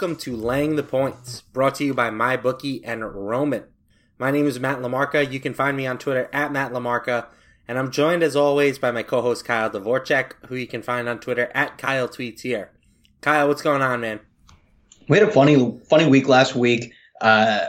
Welcome to Laying the Points, brought to you by MyBookie and Roman. My name is Matt Lamarca. You can find me on Twitter at Matt Lamarca, and I'm joined as always by my co-host Kyle Dvorchak, who you can find on Twitter at Kyle Tweets here. Kyle, what's going on, man? We had a funny, funny week last week. Uh,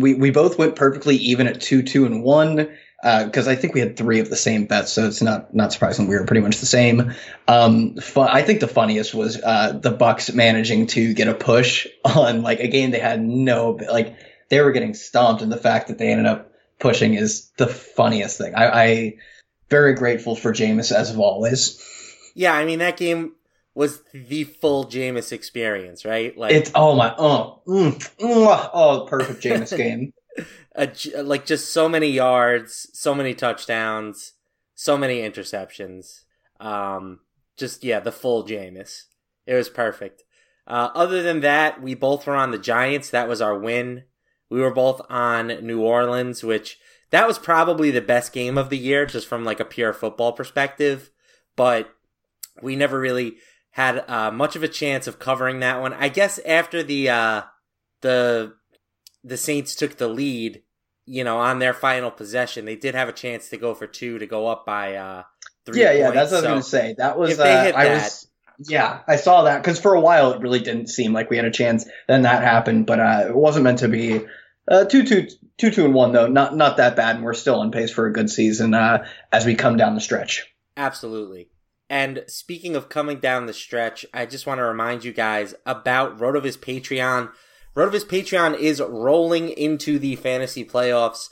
we we both went perfectly even at two, two, and one because uh, I think we had three of the same bets, so it's not not surprising we were pretty much the same. Um, fun, I think the funniest was uh, the Bucks managing to get a push on like a game they had no like they were getting stomped, and the fact that they ended up pushing is the funniest thing. I, I very grateful for Jameis as of always. Yeah, I mean that game was the full Jameis experience, right? Like it's oh my oh mm, mm, oh perfect Jameis game a, like just so many yards, so many touchdowns, so many interceptions. Um, just yeah, the full Jameis. It was perfect. Uh, other than that, we both were on the Giants. That was our win. We were both on New Orleans, which that was probably the best game of the year, just from like a pure football perspective. But we never really had uh, much of a chance of covering that one. I guess after the uh, the the Saints took the lead, you know, on their final possession, they did have a chance to go for two to go up by uh three. Yeah, points. yeah, that's what so I was gonna say. That was uh, I that, was yeah, I saw that because for a while it really didn't seem like we had a chance. Then that happened, but uh, it wasn't meant to be. Uh, two, two, two, two, and one though, not not that bad, and we're still on pace for a good season uh, as we come down the stretch. Absolutely. And speaking of coming down the stretch, I just want to remind you guys about Rotoviz Patreon. Rotoviz Patreon is rolling into the fantasy playoffs.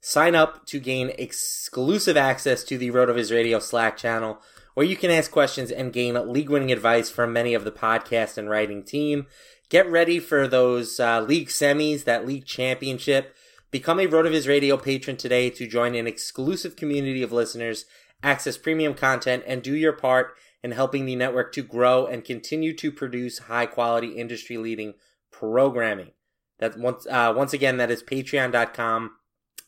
Sign up to gain exclusive access to the Rotoviz Radio Slack channel, where you can ask questions and gain league winning advice from many of the podcast and writing team. Get ready for those uh, league semis, that league championship. Become a Rotoviz Radio patron today to join an exclusive community of listeners, access premium content, and do your part in helping the network to grow and continue to produce high quality, industry leading programming. That's once uh, once again that is patreon.com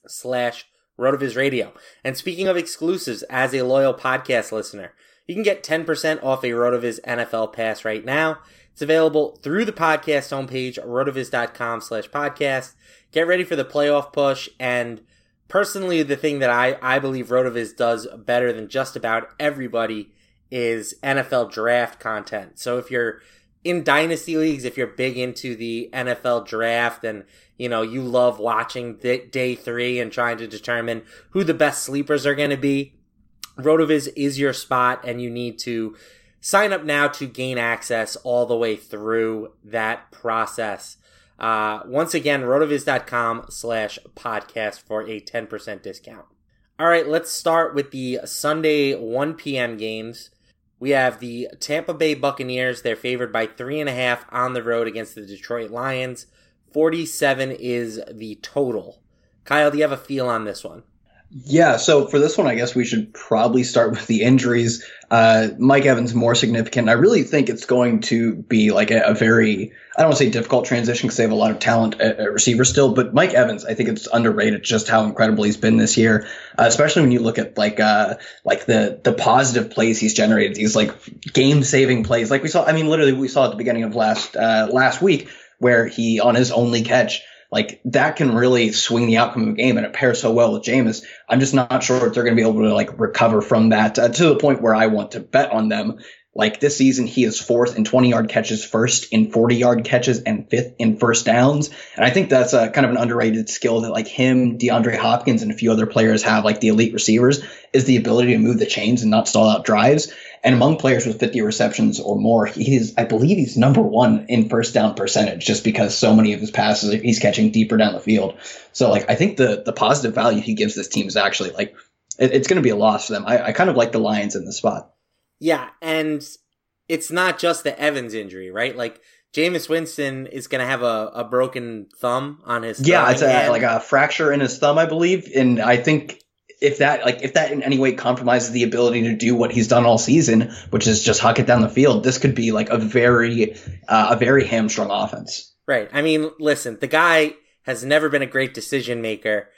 slash rotoviz radio. And speaking of exclusives, as a loyal podcast listener, you can get 10% off a Rotoviz NFL pass right now. It's available through the podcast homepage, rotoviz.com slash podcast. Get ready for the playoff push. And personally, the thing that I, I believe Rotoviz does better than just about everybody is NFL draft content. So if you're in dynasty leagues, if you're big into the NFL draft and you know you love watching day three and trying to determine who the best sleepers are going to be, Rotoviz is your spot, and you need to sign up now to gain access all the way through that process. Uh, once again, rotoviz.com slash podcast for a 10% discount. All right, let's start with the Sunday 1 p.m. games. We have the Tampa Bay Buccaneers. They're favored by three and a half on the road against the Detroit Lions. 47 is the total. Kyle, do you have a feel on this one? Yeah, so for this one, I guess we should probably start with the injuries. Uh, Mike Evans more significant. I really think it's going to be like a, a very, I don't want to say difficult transition because they have a lot of talent at, at receiver still, but Mike Evans, I think it's underrated just how incredible he's been this year, uh, especially when you look at like uh, like the the positive plays he's generated, these like game saving plays, like we saw. I mean, literally we saw at the beginning of last uh, last week where he on his only catch like that can really swing the outcome of a game and it pairs so well with Jameis. I'm just not sure if they're going to be able to like recover from that uh, to the point where I want to bet on them. Like this season, he is fourth in 20 yard catches, first in 40 yard catches, and fifth in first downs. And I think that's a kind of an underrated skill that like him, DeAndre Hopkins, and a few other players have, like the elite receivers, is the ability to move the chains and not stall out drives. And among players with 50 receptions or more, he's, I believe he's number one in first down percentage just because so many of his passes he's catching deeper down the field. So like, I think the, the positive value he gives this team is actually like, it, it's going to be a loss for them. I, I kind of like the Lions in the spot. Yeah. And it's not just the Evans injury, right? Like, Jameis Winston is going to have a, a broken thumb on his. Yeah, it's a, like a fracture in his thumb, I believe, and I think if that like if that in any way compromises the ability to do what he's done all season, which is just huck it down the field, this could be like a very uh, a very hamstrung offense. Right. I mean, listen, the guy has never been a great decision maker,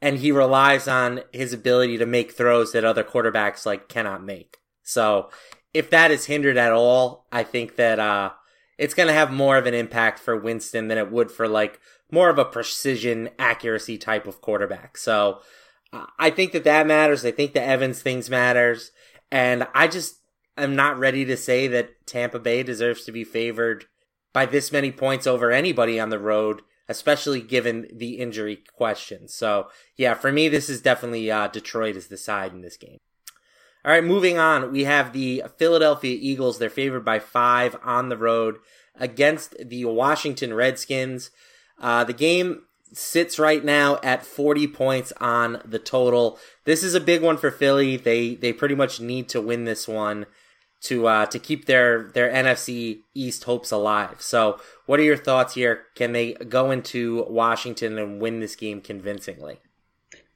and he relies on his ability to make throws that other quarterbacks like cannot make. So if that is hindered at all, I think that uh, it's going to have more of an impact for Winston than it would for like more of a precision accuracy type of quarterback. So I think that that matters. I think the Evans things matters, and I just am not ready to say that Tampa Bay deserves to be favored by this many points over anybody on the road, especially given the injury question. So yeah, for me, this is definitely uh, Detroit is the side in this game. All right, moving on. We have the Philadelphia Eagles. They're favored by five on the road against the Washington Redskins. Uh, the game sits right now at 40 points on the total. This is a big one for Philly. They they pretty much need to win this one to uh, to keep their their NFC East hopes alive. So, what are your thoughts here? Can they go into Washington and win this game convincingly?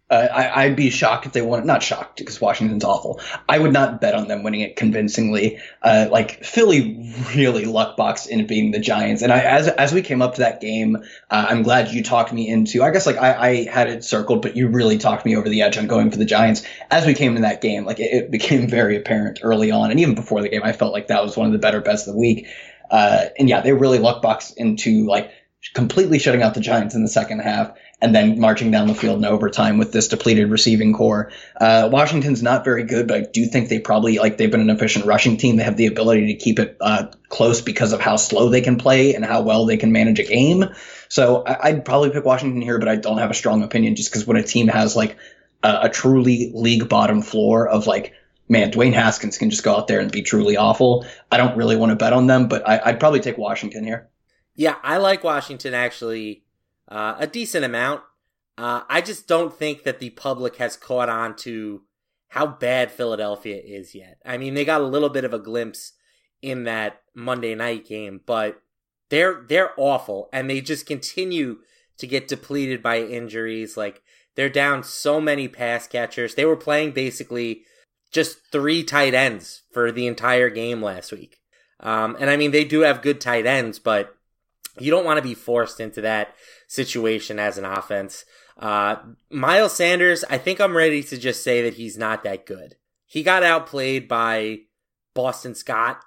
Uh, I, would be shocked if they won. Not shocked because Washington's awful. I would not bet on them winning it convincingly. Uh, like Philly really luck boxed into beating the Giants, and I, as as we came up to that game, uh, I'm glad you talked me into. I guess like I, I, had it circled, but you really talked me over the edge on going for the Giants. As we came to that game, like it, it became very apparent early on, and even before the game, I felt like that was one of the better bets of the week. Uh, and yeah, they really luck boxed into like completely shutting out the Giants in the second half and then marching down the field in overtime with this depleted receiving corps. Uh, Washington's not very good, but I do think they probably like they've been an efficient rushing team. They have the ability to keep it uh, close because of how slow they can play and how well they can manage a game. So I, would probably pick Washington here, but I don't have a strong opinion just because when a team has like a, a truly league bottom floor of like man, Dwayne Haskins can just go out there and be truly awful. I don't really want to bet on them, but I, would probably take Washington here. Yeah, I like Washington actually uh, a decent amount. Uh, I just don't think that the public has caught on to how bad Philadelphia is yet. I mean, they got a little bit of a glimpse in that Monday night game, but they're they're awful, and they just continue to get depleted by injuries. Like they're down so many pass catchers. They were playing basically just three tight ends for the entire game last week. Um, and I mean, they do have good tight ends, but you don't want to be forced into that situation as an offense. Uh, Miles Sanders, I think I'm ready to just say that he's not that good. He got outplayed by Boston Scott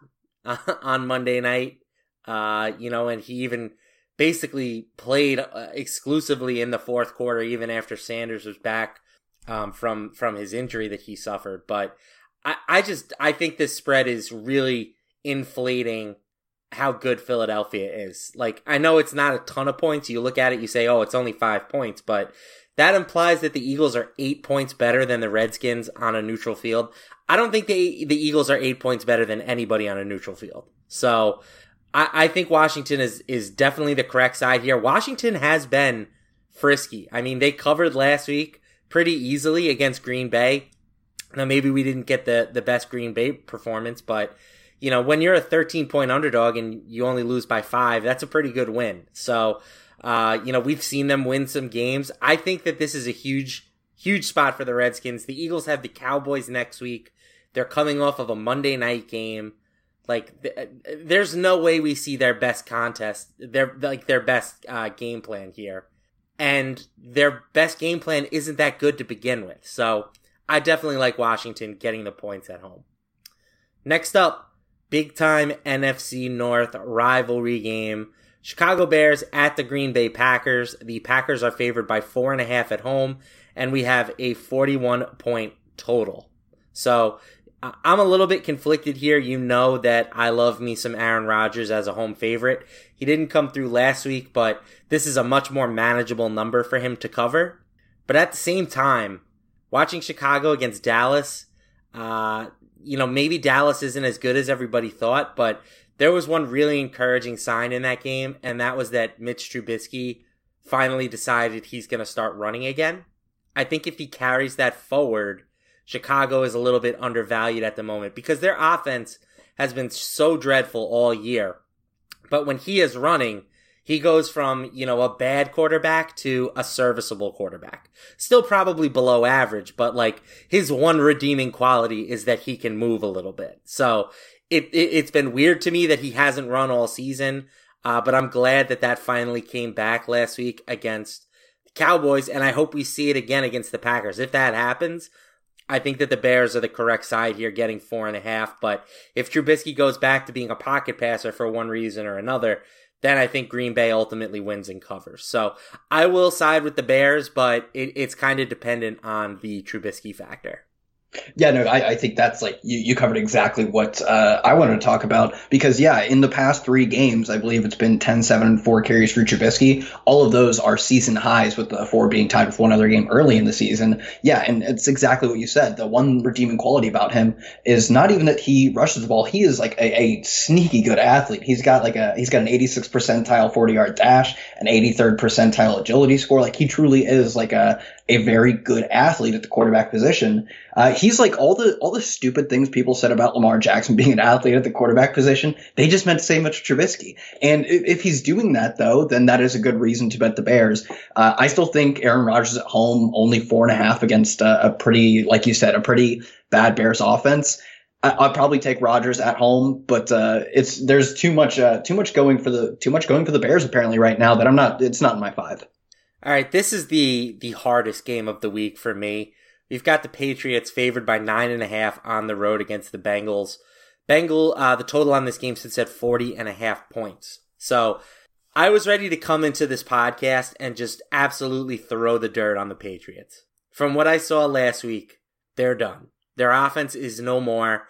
on Monday night, uh, you know, and he even basically played uh, exclusively in the fourth quarter, even after Sanders was back um, from from his injury that he suffered. But I, I just I think this spread is really inflating how good Philadelphia is. Like I know it's not a ton of points. You look at it, you say, "Oh, it's only 5 points," but that implies that the Eagles are 8 points better than the Redskins on a neutral field. I don't think the the Eagles are 8 points better than anybody on a neutral field. So, I, I think Washington is is definitely the correct side here. Washington has been frisky. I mean, they covered last week pretty easily against Green Bay. Now maybe we didn't get the the best Green Bay performance, but you know, when you're a 13 point underdog and you only lose by 5, that's a pretty good win. So, uh, you know, we've seen them win some games. I think that this is a huge huge spot for the Redskins. The Eagles have the Cowboys next week. They're coming off of a Monday night game. Like, th- there's no way we see their best contest, their like their best uh, game plan here, and their best game plan isn't that good to begin with. So, I definitely like Washington getting the points at home. Next up, big time NFC North rivalry game. Chicago Bears at the Green Bay Packers. The Packers are favored by four and a half at home, and we have a 41 point total. So I'm a little bit conflicted here. You know that I love me some Aaron Rodgers as a home favorite. He didn't come through last week, but this is a much more manageable number for him to cover. But at the same time, watching Chicago against Dallas, uh, you know, maybe Dallas isn't as good as everybody thought, but there was one really encouraging sign in that game, and that was that Mitch Trubisky finally decided he's going to start running again. I think if he carries that forward, Chicago is a little bit undervalued at the moment because their offense has been so dreadful all year. But when he is running, he goes from, you know, a bad quarterback to a serviceable quarterback. Still probably below average, but like his one redeeming quality is that he can move a little bit. So it, it has been weird to me that he hasn't run all season. Uh, but I'm glad that that finally came back last week against the Cowboys. And I hope we see it again against the Packers. If that happens, I think that the Bears are the correct side here, getting four and a half. But if Trubisky goes back to being a pocket passer for one reason or another, then I think Green Bay ultimately wins and covers. So I will side with the Bears, but it, it's kind of dependent on the Trubisky factor. Yeah, no, I, I think that's like you, you covered exactly what uh, I wanted to talk about because, yeah, in the past three games, I believe it's been 10 7 and 4 carries for Trubisky. All of those are season highs, with the four being tied with one other game early in the season. Yeah, and it's exactly what you said. The one redeeming quality about him is not even that he rushes the ball, he is like a, a sneaky good athlete. He's got like a, he's got an 86 percentile 40 yard dash, an 83rd percentile agility score. Like he truly is like a, a very good athlete at the quarterback position. Uh, he's like all the all the stupid things people said about Lamar Jackson being an athlete at the quarterback position. They just meant to say Mitch Trubisky. And if, if, he's doing that though, then that is a good reason to bet the Bears. Uh, I still think Aaron Rodgers at home only four and a half against a, a pretty, like you said, a pretty bad Bears offense. I, would probably take Rodgers at home, but uh, it's there's too much uh, too much going for the too much going for the Bears apparently right now that I'm not. It's not in my five. All right, this is the the hardest game of the week for me. We've got the Patriots favored by nine and a half on the road against the Bengals. Bengal, uh, the total on this game sits at 40 and a half points. So I was ready to come into this podcast and just absolutely throw the dirt on the Patriots. From what I saw last week, they're done. Their offense is no more.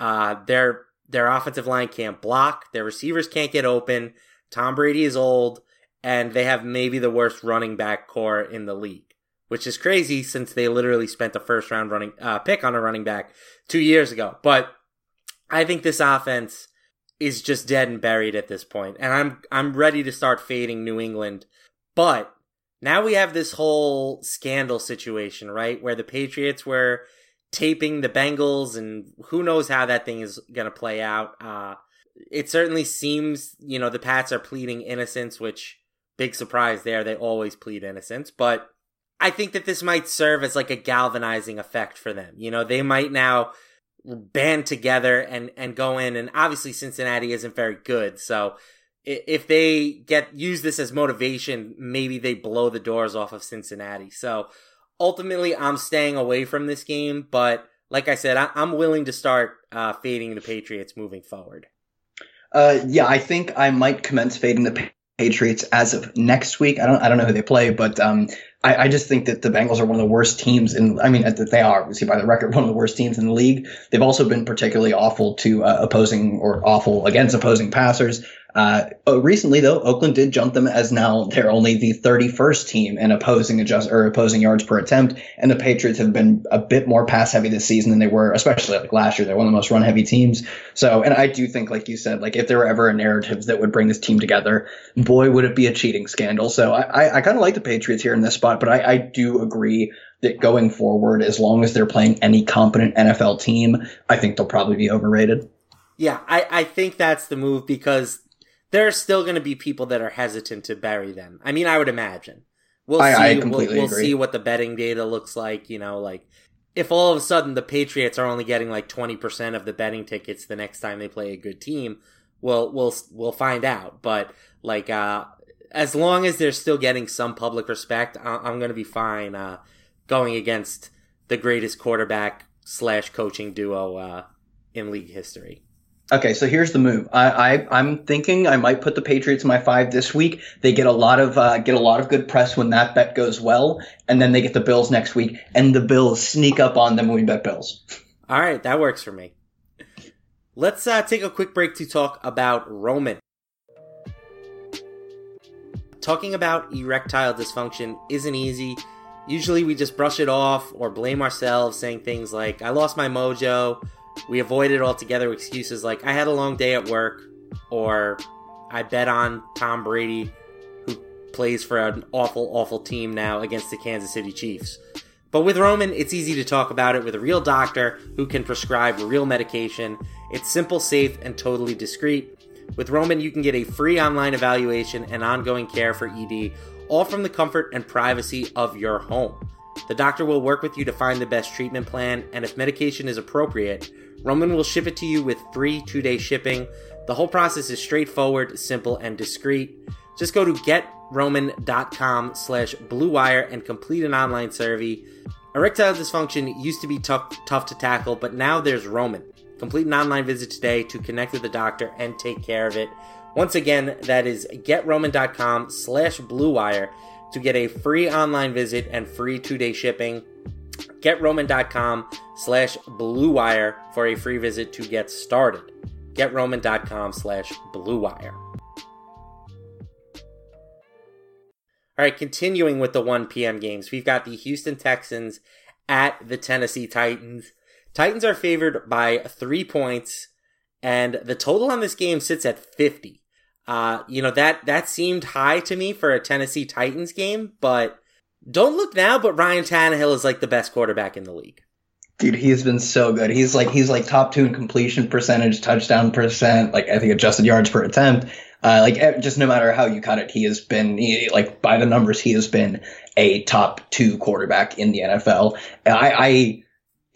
Uh, their their offensive line can't block. Their receivers can't get open. Tom Brady is old and they have maybe the worst running back corps in the league, which is crazy since they literally spent the first round running uh, pick on a running back two years ago. But I think this offense is just dead and buried at this point, and I'm I'm ready to start fading New England. But now we have this whole scandal situation, right, where the Patriots were taping the Bengals, and who knows how that thing is going to play out. Uh, it certainly seems, you know, the Pats are pleading innocence, which big surprise there. They always plead innocence, but I think that this might serve as like a galvanizing effect for them. You know, they might now band together and and go in and obviously Cincinnati isn't very good. So if they get use this as motivation, maybe they blow the doors off of Cincinnati. So ultimately I'm staying away from this game, but like I said, I, am willing to start uh, fading the Patriots moving forward. Uh, yeah, I think I might commence fading the Patriots as of next week. I don't I don't know who they play, but um, I, I, just think that the Bengals are one of the worst teams in. I mean, that they are obviously by the record one of the worst teams in the league. They've also been particularly awful to uh, opposing or awful against opposing passers. Uh, oh, recently, though, Oakland did jump them as now they're only the 31st team in opposing adjust or opposing yards per attempt, and the Patriots have been a bit more pass heavy this season than they were, especially like last year. They're one of the most run heavy teams. So, and I do think, like you said, like if there were ever a narrative that would bring this team together, boy, would it be a cheating scandal. So, I I, I kind of like the Patriots here in this spot, but I, I do agree that going forward, as long as they're playing any competent NFL team, I think they'll probably be overrated. Yeah, I, I think that's the move because there are still going to be people that are hesitant to bury them. I mean, I would imagine. We'll I, see. I we'll, we'll see what the betting data looks like. You know, like if all of a sudden the Patriots are only getting like twenty percent of the betting tickets the next time they play a good team, well, we'll we'll find out. But like, uh, as long as they're still getting some public respect, I- I'm going to be fine uh, going against the greatest quarterback slash coaching duo uh, in league history. Okay, so here's the move. I, I I'm thinking I might put the Patriots in my five this week. They get a lot of uh, get a lot of good press when that bet goes well, and then they get the Bills next week, and the Bills sneak up on them when we bet Bills. All right, that works for me. Let's uh, take a quick break to talk about Roman. Talking about erectile dysfunction isn't easy. Usually we just brush it off or blame ourselves, saying things like, I lost my mojo. We avoided altogether excuses like, I had a long day at work, or I bet on Tom Brady, who plays for an awful, awful team now against the Kansas City Chiefs. But with Roman, it's easy to talk about it with a real doctor who can prescribe real medication. It's simple, safe, and totally discreet. With Roman, you can get a free online evaluation and ongoing care for ED, all from the comfort and privacy of your home. The doctor will work with you to find the best treatment plan, and if medication is appropriate, Roman will ship it to you with free two day shipping. The whole process is straightforward, simple, and discreet. Just go to getroman.com slash bluewire and complete an online survey. Erectile dysfunction used to be tough, tough to tackle, but now there's Roman. Complete an online visit today to connect with a doctor and take care of it. Once again, that is getroman.com slash bluewire to get a free online visit and free two-day shipping. Getroman.com slash bluewire for a free visit to get started. Getroman.com slash bluewire. All right, continuing with the 1 p.m. games, we've got the Houston Texans at the Tennessee Titans. Titans are favored by three points, and the total on this game sits at 50. Uh, you know, that, that seemed high to me for a Tennessee Titans game, but don't look now, but Ryan Tannehill is like the best quarterback in the league. Dude, he's been so good. He's like he's like top two in completion percentage, touchdown percent, like I think adjusted yards per attempt. Uh, like just no matter how you cut it, he has been he, like by the numbers, he has been a top two quarterback in the NFL. I, I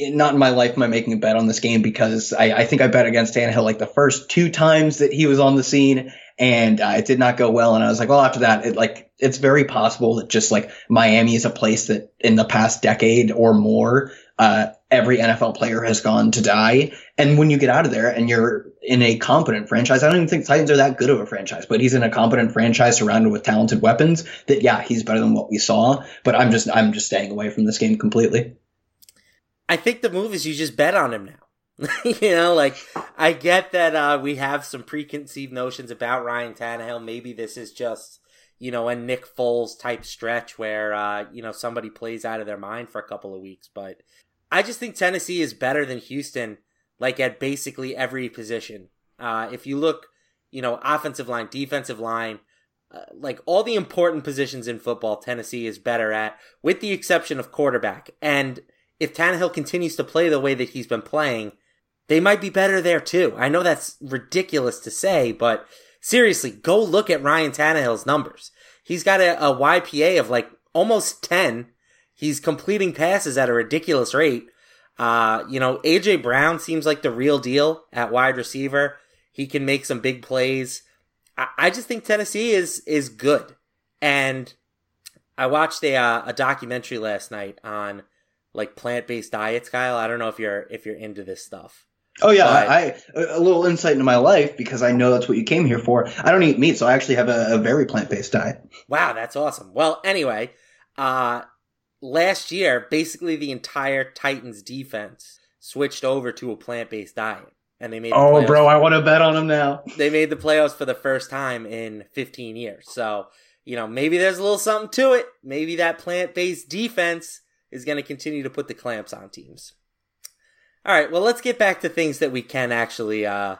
not in my life am I making a bet on this game because I, I think I bet against Tannehill like the first two times that he was on the scene, and uh, it did not go well. And I was like, well, after that, it like it's very possible that just like Miami is a place that in the past decade or more, uh, every NFL player has gone to die. And when you get out of there and you're in a competent franchise, I don't even think Titans are that good of a franchise, but he's in a competent franchise surrounded with talented weapons that, yeah, he's better than what we saw, but I'm just, I'm just staying away from this game completely. I think the move is you just bet on him now. you know, like I get that uh, we have some preconceived notions about Ryan Tannehill. Maybe this is just you know a Nick Foles type stretch where uh, you know somebody plays out of their mind for a couple of weeks. But I just think Tennessee is better than Houston, like at basically every position. Uh, if you look, you know, offensive line, defensive line. Uh, like all the important positions in football, Tennessee is better at, with the exception of quarterback. And if Tannehill continues to play the way that he's been playing, they might be better there too. I know that's ridiculous to say, but seriously, go look at Ryan Tannehill's numbers. He's got a, a YPA of like almost 10. He's completing passes at a ridiculous rate. Uh, you know, AJ Brown seems like the real deal at wide receiver. He can make some big plays. I, I just think Tennessee is is good. And I watched a uh, a documentary last night on like plant based diets, Kyle. I don't know if you're if you're into this stuff. Oh yeah, But- I, a little insight into my life because I know that's what you came here for. I don't eat meat, so I actually have a, a very plant based diet. Wow, that's awesome. Well, anyway, uh, last year, basically the entire Titans defense switched over to a plant based diet, and they made. The Oh, bro, I want to bet on them now. they made the playoffs for the first time in 15 years. So, you know, maybe there's a little something to it. Maybe that plant based defense is going to continue to put the clamps on teams. All right, well, let's get back to things that we can actually uh,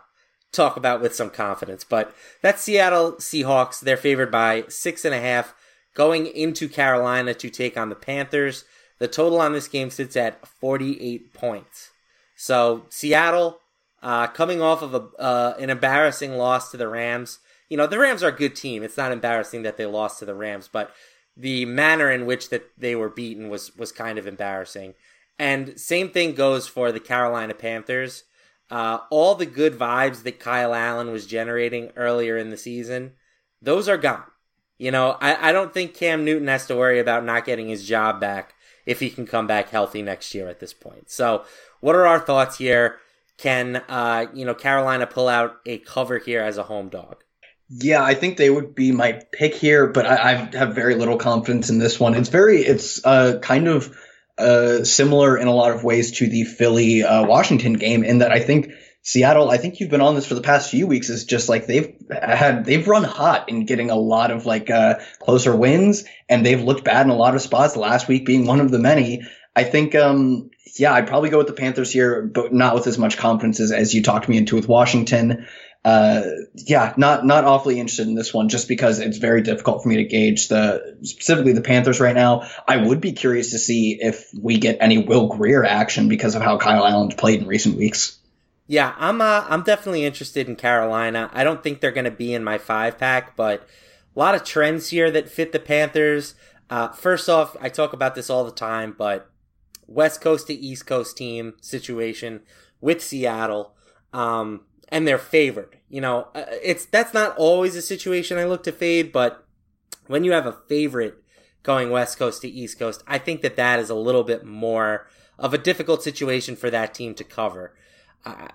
talk about with some confidence. But that's Seattle Seahawks. They're favored by six and a half going into Carolina to take on the Panthers. The total on this game sits at 48 points. So, Seattle uh, coming off of a, uh, an embarrassing loss to the Rams. You know, the Rams are a good team. It's not embarrassing that they lost to the Rams, but the manner in which that they were beaten was was kind of embarrassing. And same thing goes for the Carolina Panthers. Uh, all the good vibes that Kyle Allen was generating earlier in the season, those are gone. You know, I, I don't think Cam Newton has to worry about not getting his job back if he can come back healthy next year at this point. So, what are our thoughts here? Can uh, you know Carolina pull out a cover here as a home dog? Yeah, I think they would be my pick here, but I, I have very little confidence in this one. It's very, it's uh, kind of uh, similar in a lot of ways to the Philly uh, Washington game in that I think Seattle. I think you've been on this for the past few weeks. Is just like they've had they've run hot in getting a lot of like uh, closer wins, and they've looked bad in a lot of spots. Last week being one of the many. I think, um, yeah, I'd probably go with the Panthers here, but not with as much confidence as, as you talked me into with Washington uh, yeah, not not awfully interested in this one just because it's very difficult for me to gauge the specifically the Panthers right now. I would be curious to see if we get any Will Grier action because of how Kyle Allen's played in recent weeks. Yeah, I'm uh, I'm definitely interested in Carolina. I don't think they're going to be in my five pack, but a lot of trends here that fit the Panthers. Uh, first off, I talk about this all the time, but West Coast to East Coast team situation with Seattle, um, and they're favored. You know, uh, it's that's not always a situation I look to fade, but when you have a favorite going West Coast to East Coast, I think that that is a little bit more of a difficult situation for that team to cover. Uh,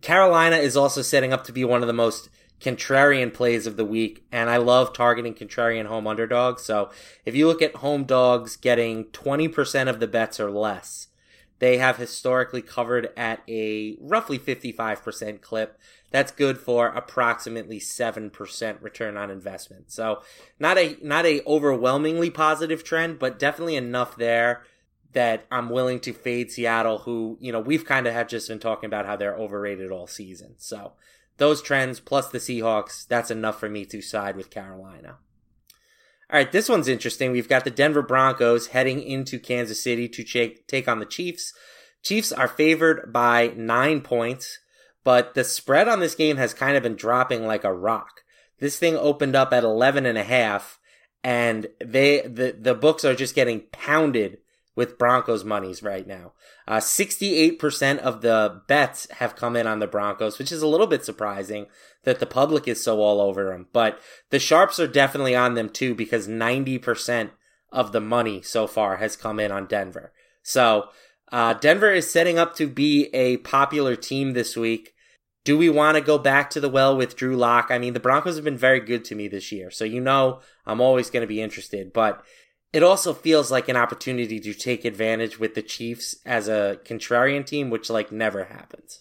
Carolina is also setting up to be one of the most contrarian plays of the week, and I love targeting contrarian home underdogs. So if you look at home dogs getting 20% of the bets or less, they have historically covered at a roughly 55% clip. That's good for approximately 7% return on investment. So not a not a overwhelmingly positive trend, but definitely enough there that I'm willing to fade Seattle, who, you know, we've kind of have just been talking about how they're overrated all season. So those trends plus the Seahawks, that's enough for me to side with Carolina. All right, this one's interesting. We've got the Denver Broncos heading into Kansas City to take, on the Chiefs. Chiefs are favored by nine points, but the spread on this game has kind of been dropping like a rock. This thing opened up at 11 and a half and they, the, the books are just getting pounded with Broncos monies right now. Uh, 68% of the bets have come in on the Broncos, which is a little bit surprising that the public is so all over them. But the Sharps are definitely on them too because 90% of the money so far has come in on Denver. So, uh, Denver is setting up to be a popular team this week. Do we want to go back to the well with Drew Lock? I mean, the Broncos have been very good to me this year, so you know I'm always going to be interested, but it also feels like an opportunity to take advantage with the Chiefs as a contrarian team, which like never happens.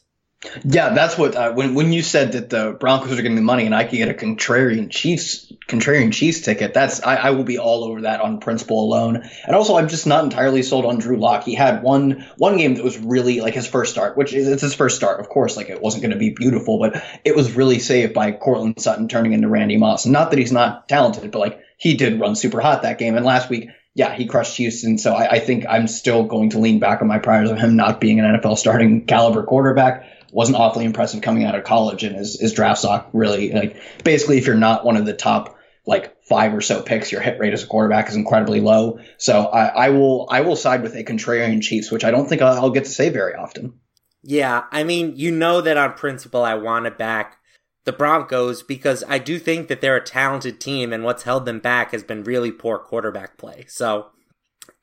Yeah, that's what uh, when when you said that the Broncos are getting the money and I could get a contrarian Chiefs contrarian Chiefs ticket. That's I, I will be all over that on principle alone. And also, I'm just not entirely sold on Drew Lock. He had one one game that was really like his first start, which is it's his first start. Of course, like it wasn't going to be beautiful, but it was really saved by Courtland Sutton turning into Randy Moss. Not that he's not talented, but like he did run super hot that game. And last week yeah, he crushed Houston. So I, I, think I'm still going to lean back on my priors of him not being an NFL starting caliber quarterback. Wasn't awfully impressive coming out of college, and his, his draft stock really like basically if you're not one of the top like five or so picks, your hit rate as a quarterback is incredibly low. So I, I will I will side with a contrarian Chiefs, which I don't think I'll, I'll get to say very often. Yeah, I mean, you know that on principle I want to back the Broncos because I do think that they're a talented team and what's held them back has been really poor quarterback play. So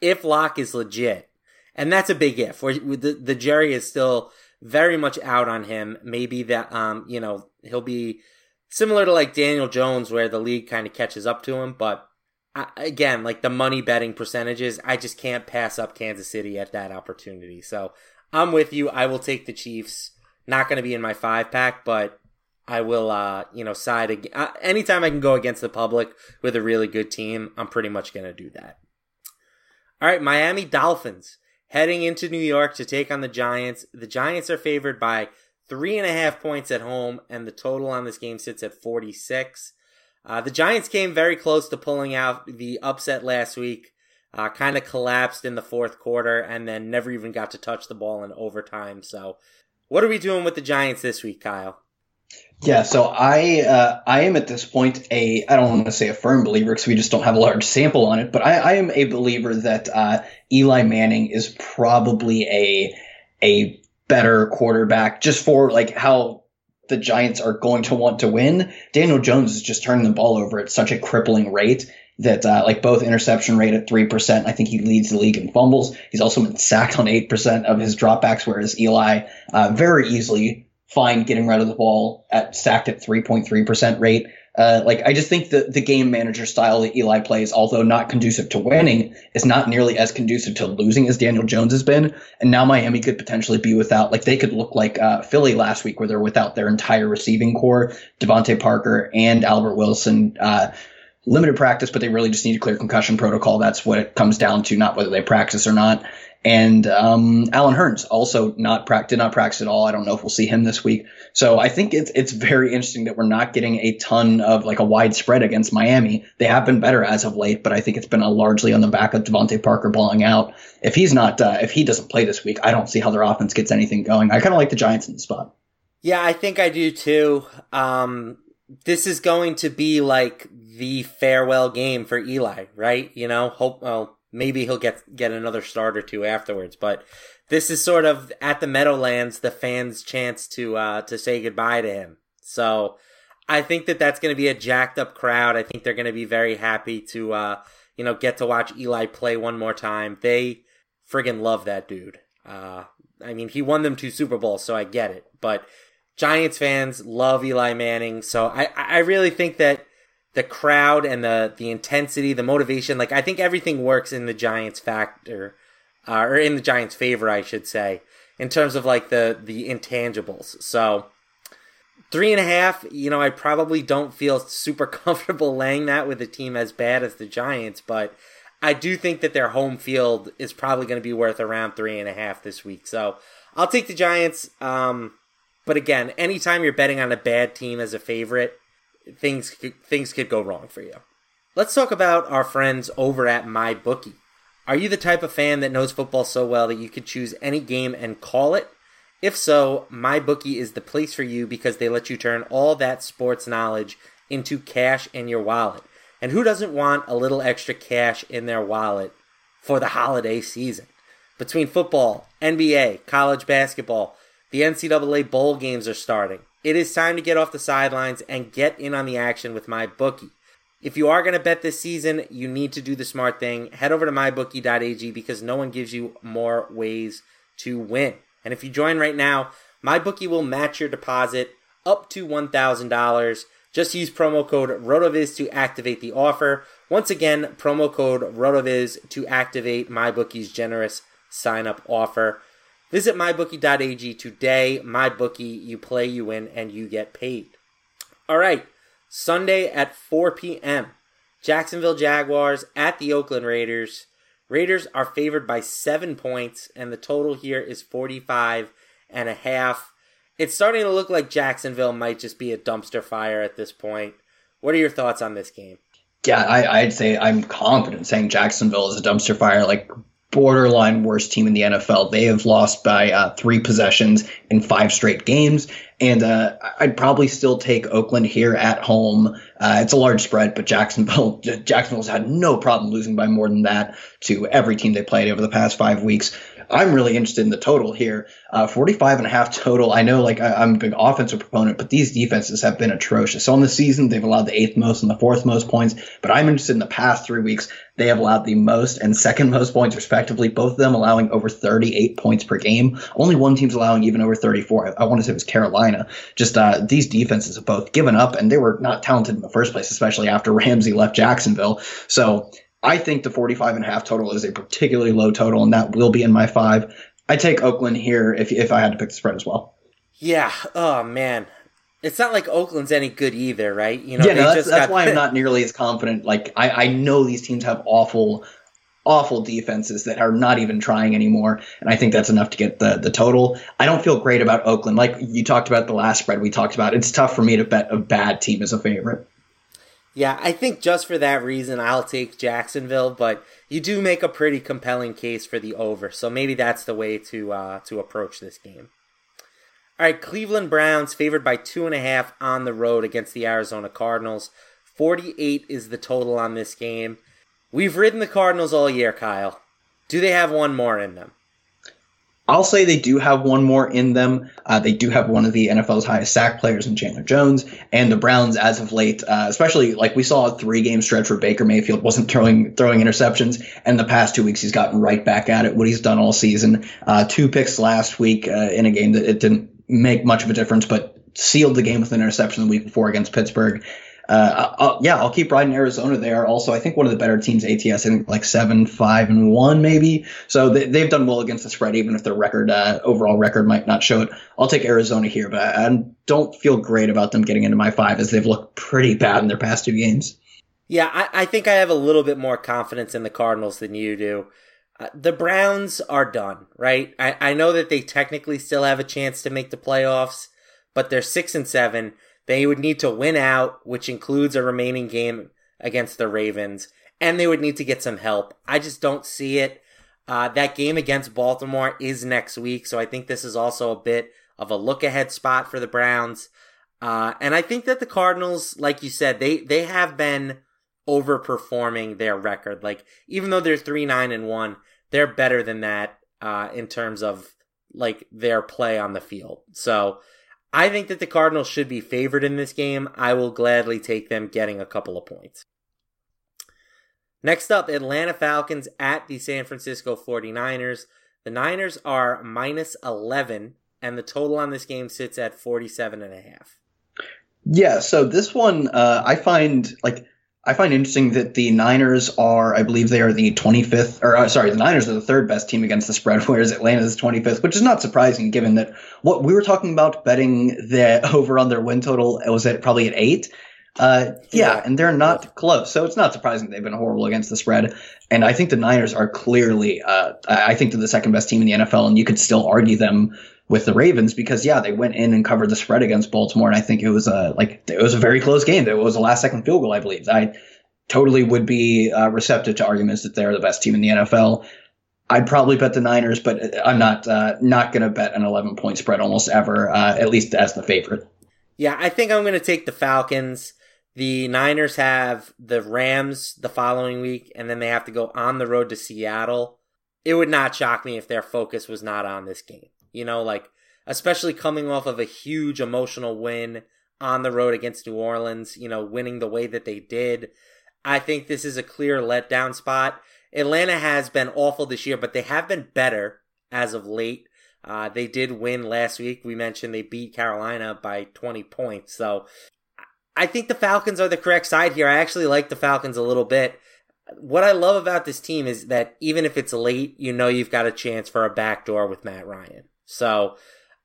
if Lock is legit, and that's a big if, where the, the Jerry is still very much out on him. Maybe that, um, you know, he'll be similar to like Daniel Jones, where the league kind of catches up to him. But I, again, like the money betting percentages, I just can't pass up Kansas City at that opportunity. So I'm with you. I will take the Chiefs. Not going to be in my five pack, but I will, uh, you know, side ag- uh, anytime I can go against the public with a really good team. I'm pretty much going to do that. All right, Miami Dolphins heading into New York to take on the Giants. The Giants are favored by three and a half points at home, and the total on this game sits at 46. Uh, the Giants came very close to pulling out the upset last week. Uh, kind of collapsed in the fourth quarter and then never even got to touch the ball in overtime. So, what are we doing with the Giants this week, Kyle? Yeah, so I uh, I am at this point a I don't want to say a firm believer because we just don't have a large sample on it, but I, I am a believer that uh, Eli Manning is probably a a better quarterback just for like how the Giants are going to want to win. Daniel Jones is just turning the ball over at such a crippling rate that uh, like both interception rate at three percent. I think he leads the league in fumbles. He's also been sacked on eight percent of his dropbacks, whereas Eli uh, very easily fine getting rid of the ball at sacked at 3.3% rate. Uh, like I just think that the game manager style that Eli plays, although not conducive to winning, is not nearly as conducive to losing as Daniel Jones has been. And now Miami could potentially be without, like they could look like uh, Philly last week, where they're without their entire receiving corps, DeVante Parker and Albert Wilson. Uh, limited practice, but they really just need a clear concussion protocol. That's what it comes down to, not whether they practice or not. And um, Allen Hurns also not did not practice at all. I don't know if we'll see him this week. So I think it's it's very interesting that we're not getting a ton of like a widespread against Miami. They have been better as of late, but I think it's been largely on the back of DeVante Parker balling out. If he's not, uh, if he doesn't play this week, I don't see how their offense gets anything going. I kind of like the Giants in the spot. Yeah, I think I do too. Um, this is going to be like the farewell game for Eli, right? You know, hope well, maybe he'll get get another start or two afterwards. But this is sort of at the Meadowlands, the fans' chance to uh, to say goodbye to him. So I think that that's going to be a jacked up crowd. I think they're going to be very happy to uh, you know get to watch Eli play one more time. They friggin' love that dude. Uh, I mean, he won them two Super Bowls, so I get it. But Giants fans love Eli Manning, so I I really think that the crowd and the the intensity, the motivation. Like I think everything works in the Giants' factor, uh, or in the Giants' favor, I should say, in terms of like the the intangibles. So three and a half. You know, I probably don't feel super comfortable laying that with a team as bad as the Giants, but I do think that their home field is probably going to be worth around three and a half this week. So I'll take the Giants. Um, but again, anytime you're betting on a bad team as a favorite things things could go wrong for you. Let's talk about our friends over at MyBookie. Are you the type of fan that knows football so well that you could choose any game and call it? If so, MyBookie is the place for you because they let you turn all that sports knowledge into cash in your wallet. And who doesn't want a little extra cash in their wallet for the holiday season? Between football, NBA, college basketball, the NCAA bowl games are starting. It is time to get off the sidelines and get in on the action with my bookie. If you are going to bet this season, you need to do the smart thing. Head over to mybookie.ag because no one gives you more ways to win. And if you join right now, MyBookie will match your deposit up to $1,000. Just use promo code RotoViz to activate the offer. Once again, promo code RotoViz to activate MyBookie's generous sign up offer. Visit mybookie.ag today. MyBookie, you play, you win, and you get paid. All right, Sunday at 4 p.m. Jacksonville Jaguars at the Oakland Raiders. Raiders are favored by seven points, and the total here is 45 and a half. It's starting to look like Jacksonville might just be a dumpster fire at this point. What are your thoughts on this game? Yeah, I, would say I'm confident saying Jacksonville is a dumpster fire. Like borderline worst team in the NFL. They have lost by uh, three possessions in five straight games. And uh, I'd probably still take Oakland here at home. Uh, it's a large spread, but Jacksonville Jacksonville's had no problem losing by more than that to every team they played over the past five weeks. I'm really interested in the total here. Uh, 45 and a half total. I know like I, am a big offensive proponent, but these defenses have been atrocious. So on the season, they've allowed the eighth most and the fourth most points, but I'm interested in the past three weeks. They have allowed the most and second most points respectively, both of them allowing over 38 points per game. Only one team's allowing even over 34. I, I want to say it was Carolina. Just uh, these defenses have both given up and they were not talented in the first place, especially after Ramsey left Jacksonville. So I think the 45 and a half total is a particularly low total, and that will be in my five. I take Oakland here if if I had to pick the spread as well. Yeah. Oh man. It's not like Oakland's any good either, right? You know, yeah, no, that's, that's why I'm not nearly as confident. Like I, I know these teams have awful, awful defenses that are not even trying anymore, and I think that's enough to get the the total. I don't feel great about Oakland. Like you talked about the last spread we talked about, it's tough for me to bet a bad team as a favorite. Yeah, I think just for that reason, I'll take Jacksonville. But you do make a pretty compelling case for the over, so maybe that's the way to uh, to approach this game. All right, Cleveland Browns favored by two and a half on the road against the Arizona Cardinals. Forty-eight is the total on this game. We've ridden the Cardinals all year, Kyle. Do they have one more in them? I'll say they do have one more in them. Uh, they do have one of the NFL's highest sack players in Chandler Jones, and the Browns, as of late, uh, especially like we saw a three-game stretch where Baker Mayfield wasn't throwing throwing interceptions, and the past two weeks he's gotten right back at it. What he's done all season, uh, two picks last week uh, in a game that it didn't make much of a difference, but sealed the game with an interception the week before against Pittsburgh uh, I'll, yeah, I'll keep riding Arizona there. Also, I think one of the better teams, ATS, I think like seven, five, and one maybe. So they, have done well against the spread, even if their record, uh, overall record, might not show it. I'll take Arizona here, but I, I don't feel great about them getting into my five as they've looked pretty bad in their past two games. Yeah, I, I think I have a little bit more confidence in the Cardinals than you do. Uh, the Browns are done, right? I, I know that they technically still have a chance to make the playoffs, but they're six and seven. They would need to win out, which includes a remaining game against the Ravens, and they would need to get some help. I just don't see it. Uh, that game against Baltimore is next week, so I think this is also a bit of a look ahead spot for the Browns. Uh, and I think that the Cardinals, like you said, they they have been overperforming their record. Like even though they're three nine and one, they're better than that uh, in terms of like their play on the field. So I think that the Cardinals should be favored in this game. I will gladly take them getting a couple of points. Next up, Atlanta Falcons at the San Francisco 49ers. The Niners are minus 11, and the total on this game sits at 47 and a half. Yeah, so this one uh, I find like I find interesting that the Niners are, I believe they are the 25th, or uh, sorry, the Niners are the third best team against the spread, whereas Atlanta is 25th, which is not surprising given that what we were talking about betting the over on their win total was at probably at eight. Uh, yeah, yeah, and they're not close, so it's not surprising they've been horrible against the spread. And I think the Niners are clearly, uh, I think they're the second best team in the NFL, and you could still argue them with the Ravens because yeah, they went in and covered the spread against Baltimore, and I think it was a like it was a very close game. It was a last second field goal, I believe. I totally would be uh, receptive to arguments that they're the best team in the NFL. I'd probably bet the Niners, but I'm not uh, not going to bet an 11 point spread almost ever, uh, at least as the favorite. Yeah, I think I'm going to take the Falcons. The Niners have the Rams the following week, and then they have to go on the road to Seattle. It would not shock me if their focus was not on this game. You know, like, especially coming off of a huge emotional win on the road against New Orleans, you know, winning the way that they did. I think this is a clear letdown spot. Atlanta has been awful this year, but they have been better as of late. Uh, they did win last week. We mentioned they beat Carolina by 20 points. So I think the Falcons are the correct side here. I actually like the Falcons a little bit what I love about this team is that even if it's late, you know you've got a chance for a backdoor with Matt Ryan. So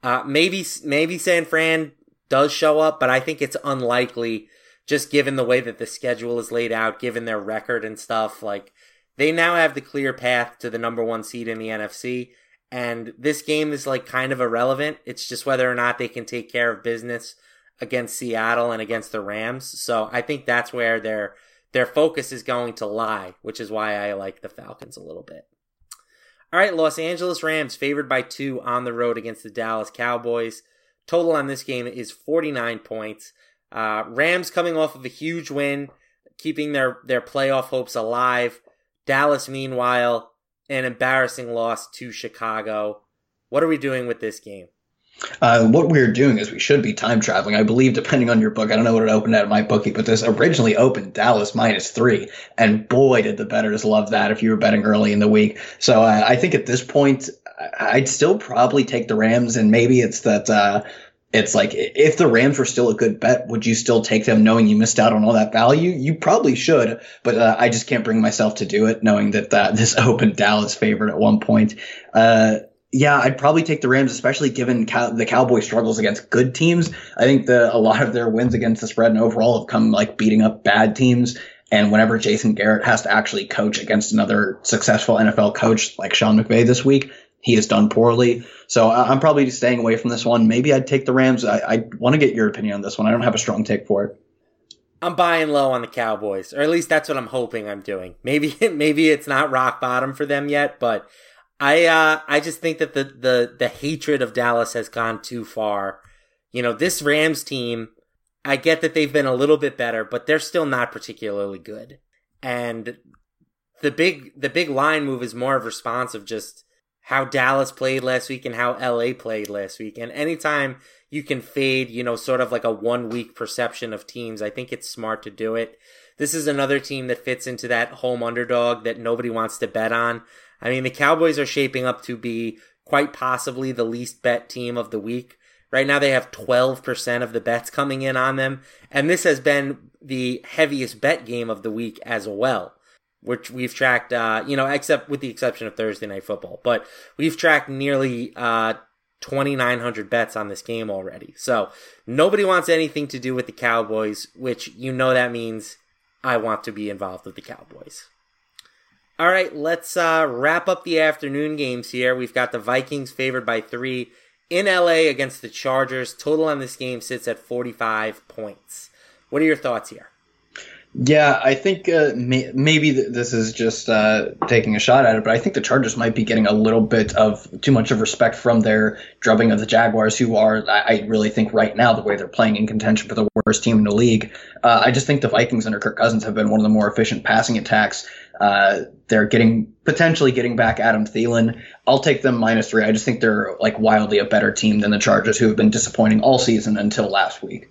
uh, maybe maybe San Fran does show up, but I think it's unlikely just given the way that the schedule is laid out, given their record and stuff. Like they now have the clear path to the number one seed in the NFC, and this game is like kind of irrelevant. It's just whether or not they can take care of business against Seattle and against the Rams. So I think that's where their their focus is going to lie, which is why I like the Falcons a little bit. All right, Los Angeles Rams favored by two on the road against the Dallas Cowboys. Total on this game is 49 points. Uh, Rams coming off of a huge win, keeping their, their playoff hopes alive. Dallas, meanwhile, an embarrassing loss to Chicago. What are we doing with this game? Uh, what we're doing is we should be time traveling. I believe, depending on your book, I don't know what it opened at my bookie, but this originally opened Dallas minus three, and boy, did the bettors love that if you were betting early in the week. So uh, I think at this point, I'd still probably take the Rams, and maybe it's that. Uh, it's like if the Rams were still a good bet, would you still take them knowing you missed out on all that value? You probably should, but uh, I just can't bring myself to do it, knowing that uh, this opened Dallas favorite at one point. Uh, yeah, I'd probably take the Rams, especially given Cow- the Cowboys' struggles against good teams. I think the a lot of their wins against the spread and overall have come like beating up bad teams. And whenever Jason Garrett has to actually coach against another successful NFL coach like Sean McVay this week, he has done poorly. So I'm probably staying away from this one. Maybe I'd take the Rams. I, I want to get your opinion on this one. I don't have a strong take for it. I'm buying low on the Cowboys, or at least that's what I'm hoping I'm doing. Maybe maybe it's not rock bottom for them yet, but I uh, I just think that the the the hatred of Dallas has gone too far. You know, this Rams team, I get that they've been a little bit better, but they're still not particularly good. And the big the big line move is more of response of just how Dallas played last week and how LA played last week. And anytime you can fade, you know, sort of like a one week perception of teams, I think it's smart to do it. This is another team that fits into that home underdog that nobody wants to bet on. I mean, the Cowboys are shaping up to be quite possibly the least bet team of the week. Right now, they have 12% of the bets coming in on them. And this has been the heaviest bet game of the week as well, which we've tracked, uh, you know, except with the exception of Thursday Night Football. But we've tracked nearly uh, 2,900 bets on this game already. So nobody wants anything to do with the Cowboys, which you know that means I want to be involved with the Cowboys. All right, let's uh, wrap up the afternoon games here. We've got the Vikings favored by three in LA against the Chargers. Total on this game sits at 45 points. What are your thoughts here? Yeah, I think uh, may- maybe th- this is just uh, taking a shot at it, but I think the Chargers might be getting a little bit of too much of respect from their drubbing of the Jaguars, who are, I, I really think, right now, the way they're playing in contention for the worst team in the league. Uh, I just think the Vikings under Kirk Cousins have been one of the more efficient passing attacks. Uh, they're getting potentially getting back Adam Thielen. I'll take them minus three. I just think they're like wildly a better team than the Chargers, who have been disappointing all season until last week.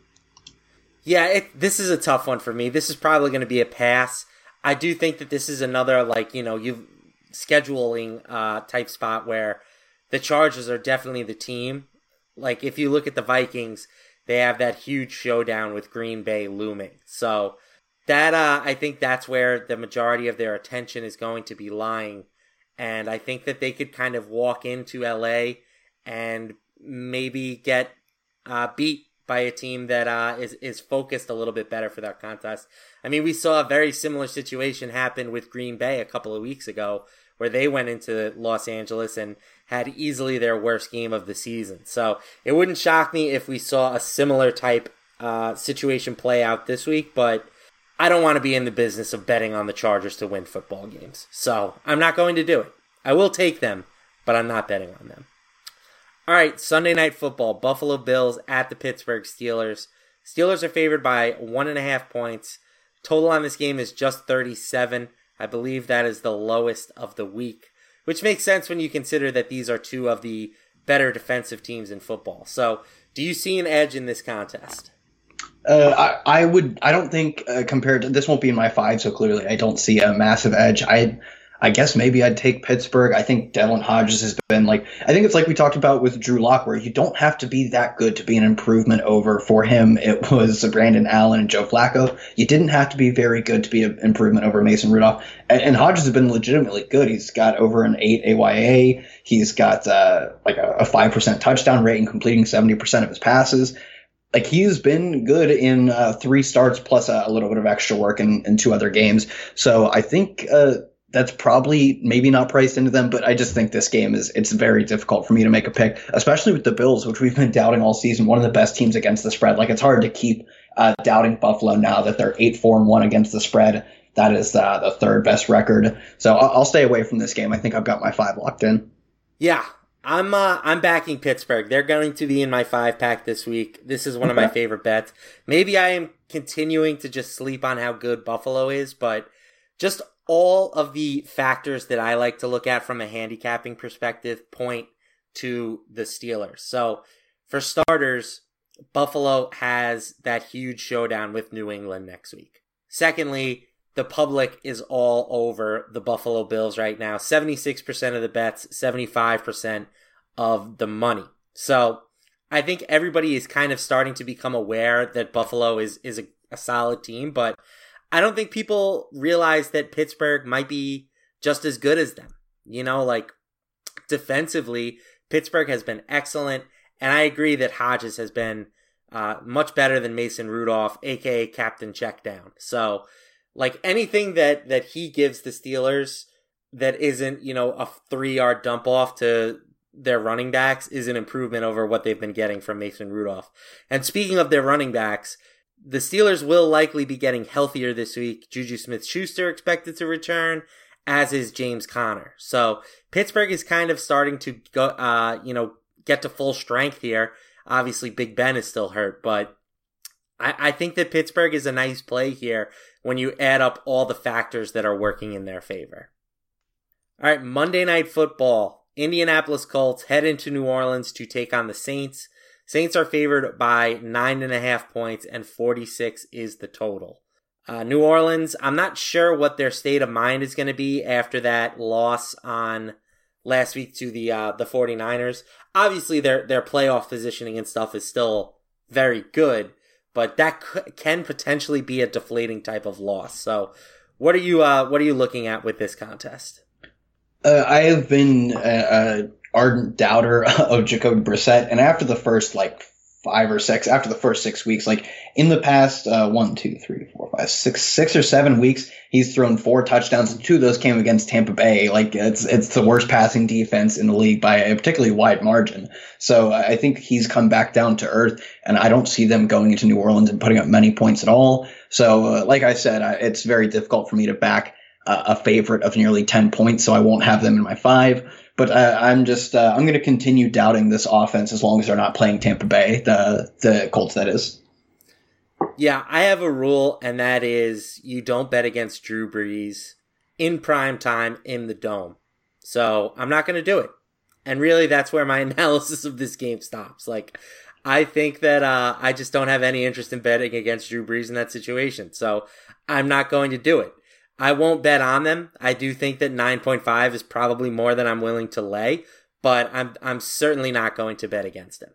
Yeah, it, this is a tough one for me. This is probably going to be a pass. I do think that this is another like you know you scheduling uh, type spot where the Chargers are definitely the team. Like if you look at the Vikings, they have that huge showdown with Green Bay looming. So that uh, I think that's where the majority of their attention is going to be lying, and I think that they could kind of walk into LA and maybe get uh, beat by a team that uh, is is focused a little bit better for that contest. I mean, we saw a very similar situation happen with Green Bay a couple of weeks ago, where they went into Los Angeles and had easily their worst game of the season. So it wouldn't shock me if we saw a similar type uh, situation play out this week, but. I don't want to be in the business of betting on the Chargers to win football games. So I'm not going to do it. I will take them, but I'm not betting on them. All right, Sunday night football. Buffalo Bills at the Pittsburgh Steelers. Steelers are favored by one and a half points. Total on this game is just 37. I believe that is the lowest of the week, which makes sense when you consider that these are two of the better defensive teams in football. So, do you see an edge in this contest? Uh, I, I would. I don't think uh, compared to this won't be in my five, so clearly I don't see a massive edge. I, I guess maybe I'd take Pittsburgh. I think Devlin Hodges has been like. I think it's like we talked about with Drew Lock, where you don't have to be that good to be an improvement over. For him, it was Brandon Allen and Joe Flacco. You didn't have to be very good to be an improvement over Mason Rudolph. And, and Hodges has been legitimately good. He's got over an eight AYA. He's got uh, like a five percent touchdown rate and completing seventy percent of his passes like he's been good in uh, three starts plus a, little bit of extra work in, in two other games. So I think uh, that's probably maybe not priced into them, but I just think this game is it's very difficult for me to make a pick, especially with the Bills, which we've been doubting all season. One of the best teams against the spread. Like it's hard to keep uh, doubting Buffalo now that they're eight four and one against the spread. That is uh, the third best record. So I'll, I'll stay away from this game. I think I've got my five locked in. Yeah, I'm uh, I'm backing Pittsburgh. They're going to be in my five pack this week. This is one of my favorite bets. Maybe I am continuing to just sleep on how good Buffalo is, but just all of the factors that I like to look at from a handicapping perspective point to the Steelers. So, for starters, Buffalo has that huge showdown with New England next week. Secondly, the public is all over the Buffalo Bills right now. 76% of the bets, 75% of the money. So, I think everybody is kind of starting to become aware that Buffalo is is a, a solid team, but I don't think people realize that Pittsburgh might be just as good as them. You know, like defensively, Pittsburgh has been excellent, and I agree that Hodges has been uh, much better than Mason Rudolph, aka Captain Checkdown. So, like anything that that he gives the Steelers that isn't you know a three yard dump off to their running backs is an improvement over what they've been getting from Mason Rudolph. And speaking of their running backs, the Steelers will likely be getting healthier this week. Juju Smith Schuster expected to return, as is James Conner. So Pittsburgh is kind of starting to go, uh, you know, get to full strength here. Obviously, Big Ben is still hurt, but I, I think that Pittsburgh is a nice play here when you add up all the factors that are working in their favor. All right, Monday Night Football. Indianapolis Colts head into New Orleans to take on the Saints. Saints are favored by nine and a half points, and 46 is the total. Uh, New Orleans, I'm not sure what their state of mind is going to be after that loss on last week to the uh, the 49ers. Obviously, their their playoff positioning and stuff is still very good, but that c- can potentially be a deflating type of loss. So, what are you uh, what are you looking at with this contest? Uh, I have been an ardent doubter of Jacoby Brissett, and after the first like five or six, after the first six weeks, like in the past uh, one, two, three, four, five, six, six or seven weeks, he's thrown four touchdowns, and two of those came against Tampa Bay. Like it's it's the worst passing defense in the league by a particularly wide margin. So I think he's come back down to earth, and I don't see them going into New Orleans and putting up many points at all. So, uh, like I said, I, it's very difficult for me to back a favorite of nearly ten points, so I won't have them in my five. But uh, I'm just uh, I'm going to continue doubting this offense as long as they're not playing Tampa Bay, the the Colts. That is. Yeah, I have a rule, and that is you don't bet against Drew Brees in prime time in the dome. So I'm not going to do it. And really, that's where my analysis of this game stops. Like, I think that uh, I just don't have any interest in betting against Drew Brees in that situation. So I'm not going to do it. I won't bet on them. I do think that 9.5 is probably more than I'm willing to lay, but I'm I'm certainly not going to bet against them.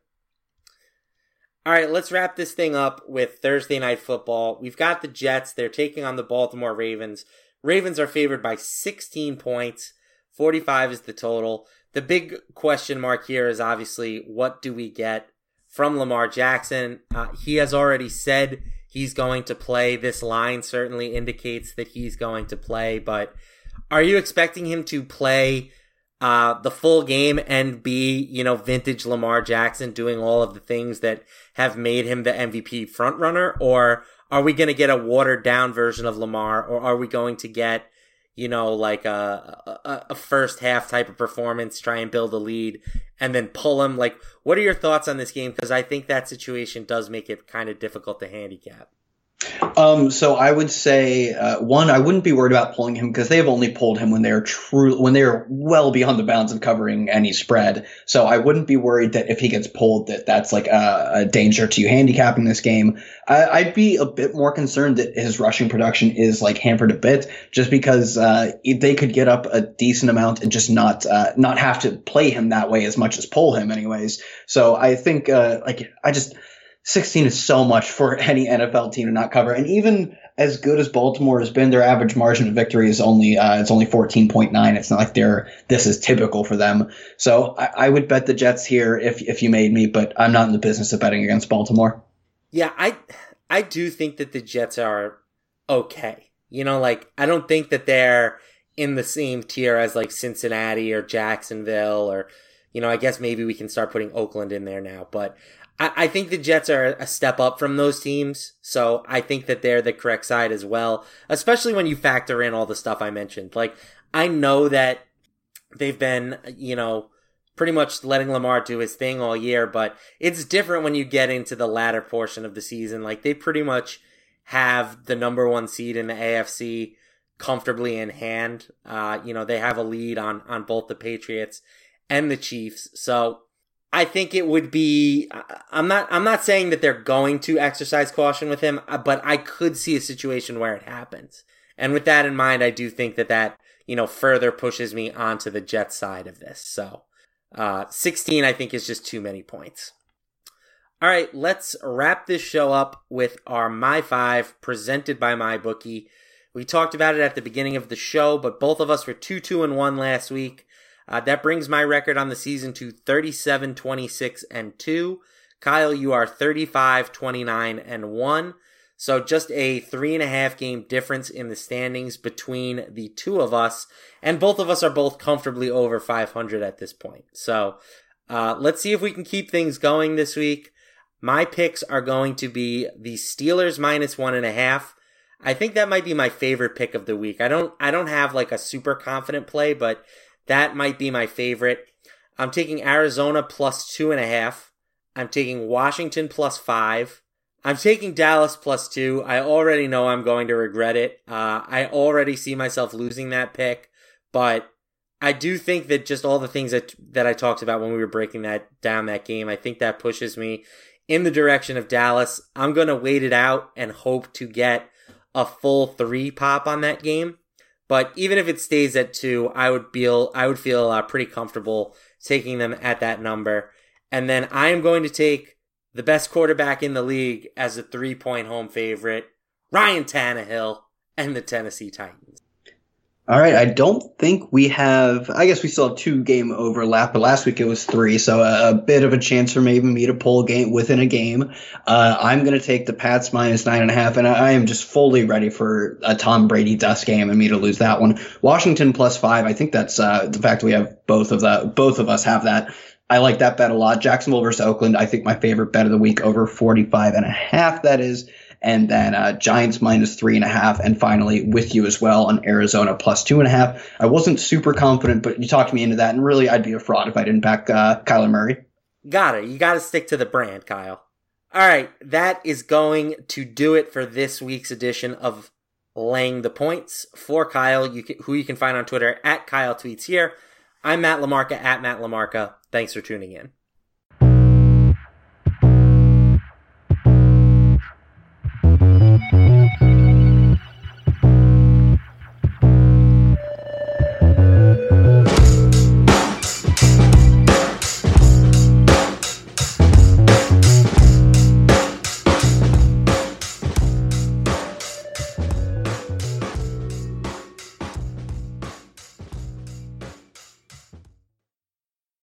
All right, let's wrap this thing up with Thursday night football. We've got the Jets. They're taking on the Baltimore Ravens. Ravens are favored by 16 points. 45 is the total. The big question mark here is obviously what do we get from Lamar Jackson? Uh, he has already said he's going to play. This line certainly indicates that he's going to play, but are you expecting him to play uh, the full game and be, you know, vintage Lamar Jackson doing all of the things that have made him the MVP frontrunner? Or are we going to get a watered down version of Lamar? Or are we going to get, you know, like a, a, a first half type of performance, try and build a lead and then pull him? Like, what are your thoughts on this game? Because I think that situation does make it kind of difficult to handicap. Um, so I would say uh, one, I wouldn't be worried about pulling him because they have only pulled him when they're true when they're well beyond the bounds of covering any spread. So I wouldn't be worried that if he gets pulled, that that's like a, a danger to you handicapping this game. I, would be a bit more concerned that his rushing production is like hampered a bit, just because uh, they could get up a decent amount and just not uh, not have to play him that way as much as pull him, anyways. So I think uh, like I just 16 is so much for any NFL team to not cover. And even as good as Baltimore has been, their average margin of victory is only uh, it's only 14.9. It's not like they're this is typical for them. So I, I, would bet the Jets here if if you made me, but I'm not in the business of betting against Baltimore. Yeah, I I do think that the Jets are okay. You know, like I don't think that they're in the same tier as like Cincinnati or Jacksonville or you know, I guess maybe we can start putting Oakland in there now, but I, I think the Jets are a step up from those teams, so I think that they're the correct side as well, especially when you factor in all the stuff I mentioned. Like, I know that they've been, you know, pretty much letting Lamar do his thing all year, but it's different when you get into the latter portion of the season. Like, they pretty much have the number one seed in the AFC comfortably in hand. Uh, you know, they have a lead on on both the Patriots and the Chiefs. So I think it would be I'm not I'm not saying that they're going to exercise caution with him, uh, but I could see a situation where it happens. And with that in mind, I do think that that, you know, further pushes me onto the Jets side of this. So, uh 16 I think is just too many points. All right, let's wrap this show up with our My 5 presented by MyBookie. We talked about it at the beginning of the show, but both of us were 2 2 and 1 last week. Uh, that brings my record on the season to 37 26 and 2. Kyle, you are 35 29 and 1. So just a three and a half game difference in the standings between the two of us. And both of us are both comfortably over 500 at this point. So uh, let's see if we can keep things going this week. My picks are going to be the Steelers minus one and a half. I think that might be my favorite pick of the week. I don't I don't have like a super confident play, but that might be my favorite. I'm taking Arizona plus two and a half. I'm taking Washington plus five. I'm taking Dallas plus two. I already know I'm going to regret it. Uh, I already see myself losing that pick, but I do think that just all the things that that I talked about when we were breaking that down that game, I think that pushes me in the direction of Dallas. I'm going to wait it out and hope to get a full three pop on that game. But even if it stays at two, I would feel I would feel uh, pretty comfortable taking them at that number. And then I am going to take the best quarterback in the league as a three point home favorite, Ryan Tannehill and the Tennessee Titans. All right, I don't think we have. I guess we still have two game overlap, but last week it was three, so a, a bit of a chance for maybe me to pull a game within a game. Uh, I'm going to take the Pats minus nine and a half, and I, I, am just fully ready for a Tom Brady dust game and me to lose that one. Washington plus five. I think that's uh, the fact we have both of that. Both of us have that. I like that bet a lot. Jacksonville versus Oakland. I think my favorite bet of the week over 45 and a half. That is and then uh, Giants minus three and a half, and finally with you as well on Arizona plus two and a half. I wasn't super confident, but you talked me into that, and really I'd be a fraud if I didn't back uh, Kyler Murray. Got it. You got to stick to the brand, Kyle. All right, that is going to do it for this week's edition of laying the points for Kyle, you can, who you can find on Twitter at Kyle Tweets here. I'm Matt Lamarca at Matt Lamarca. Thanks for tuning in.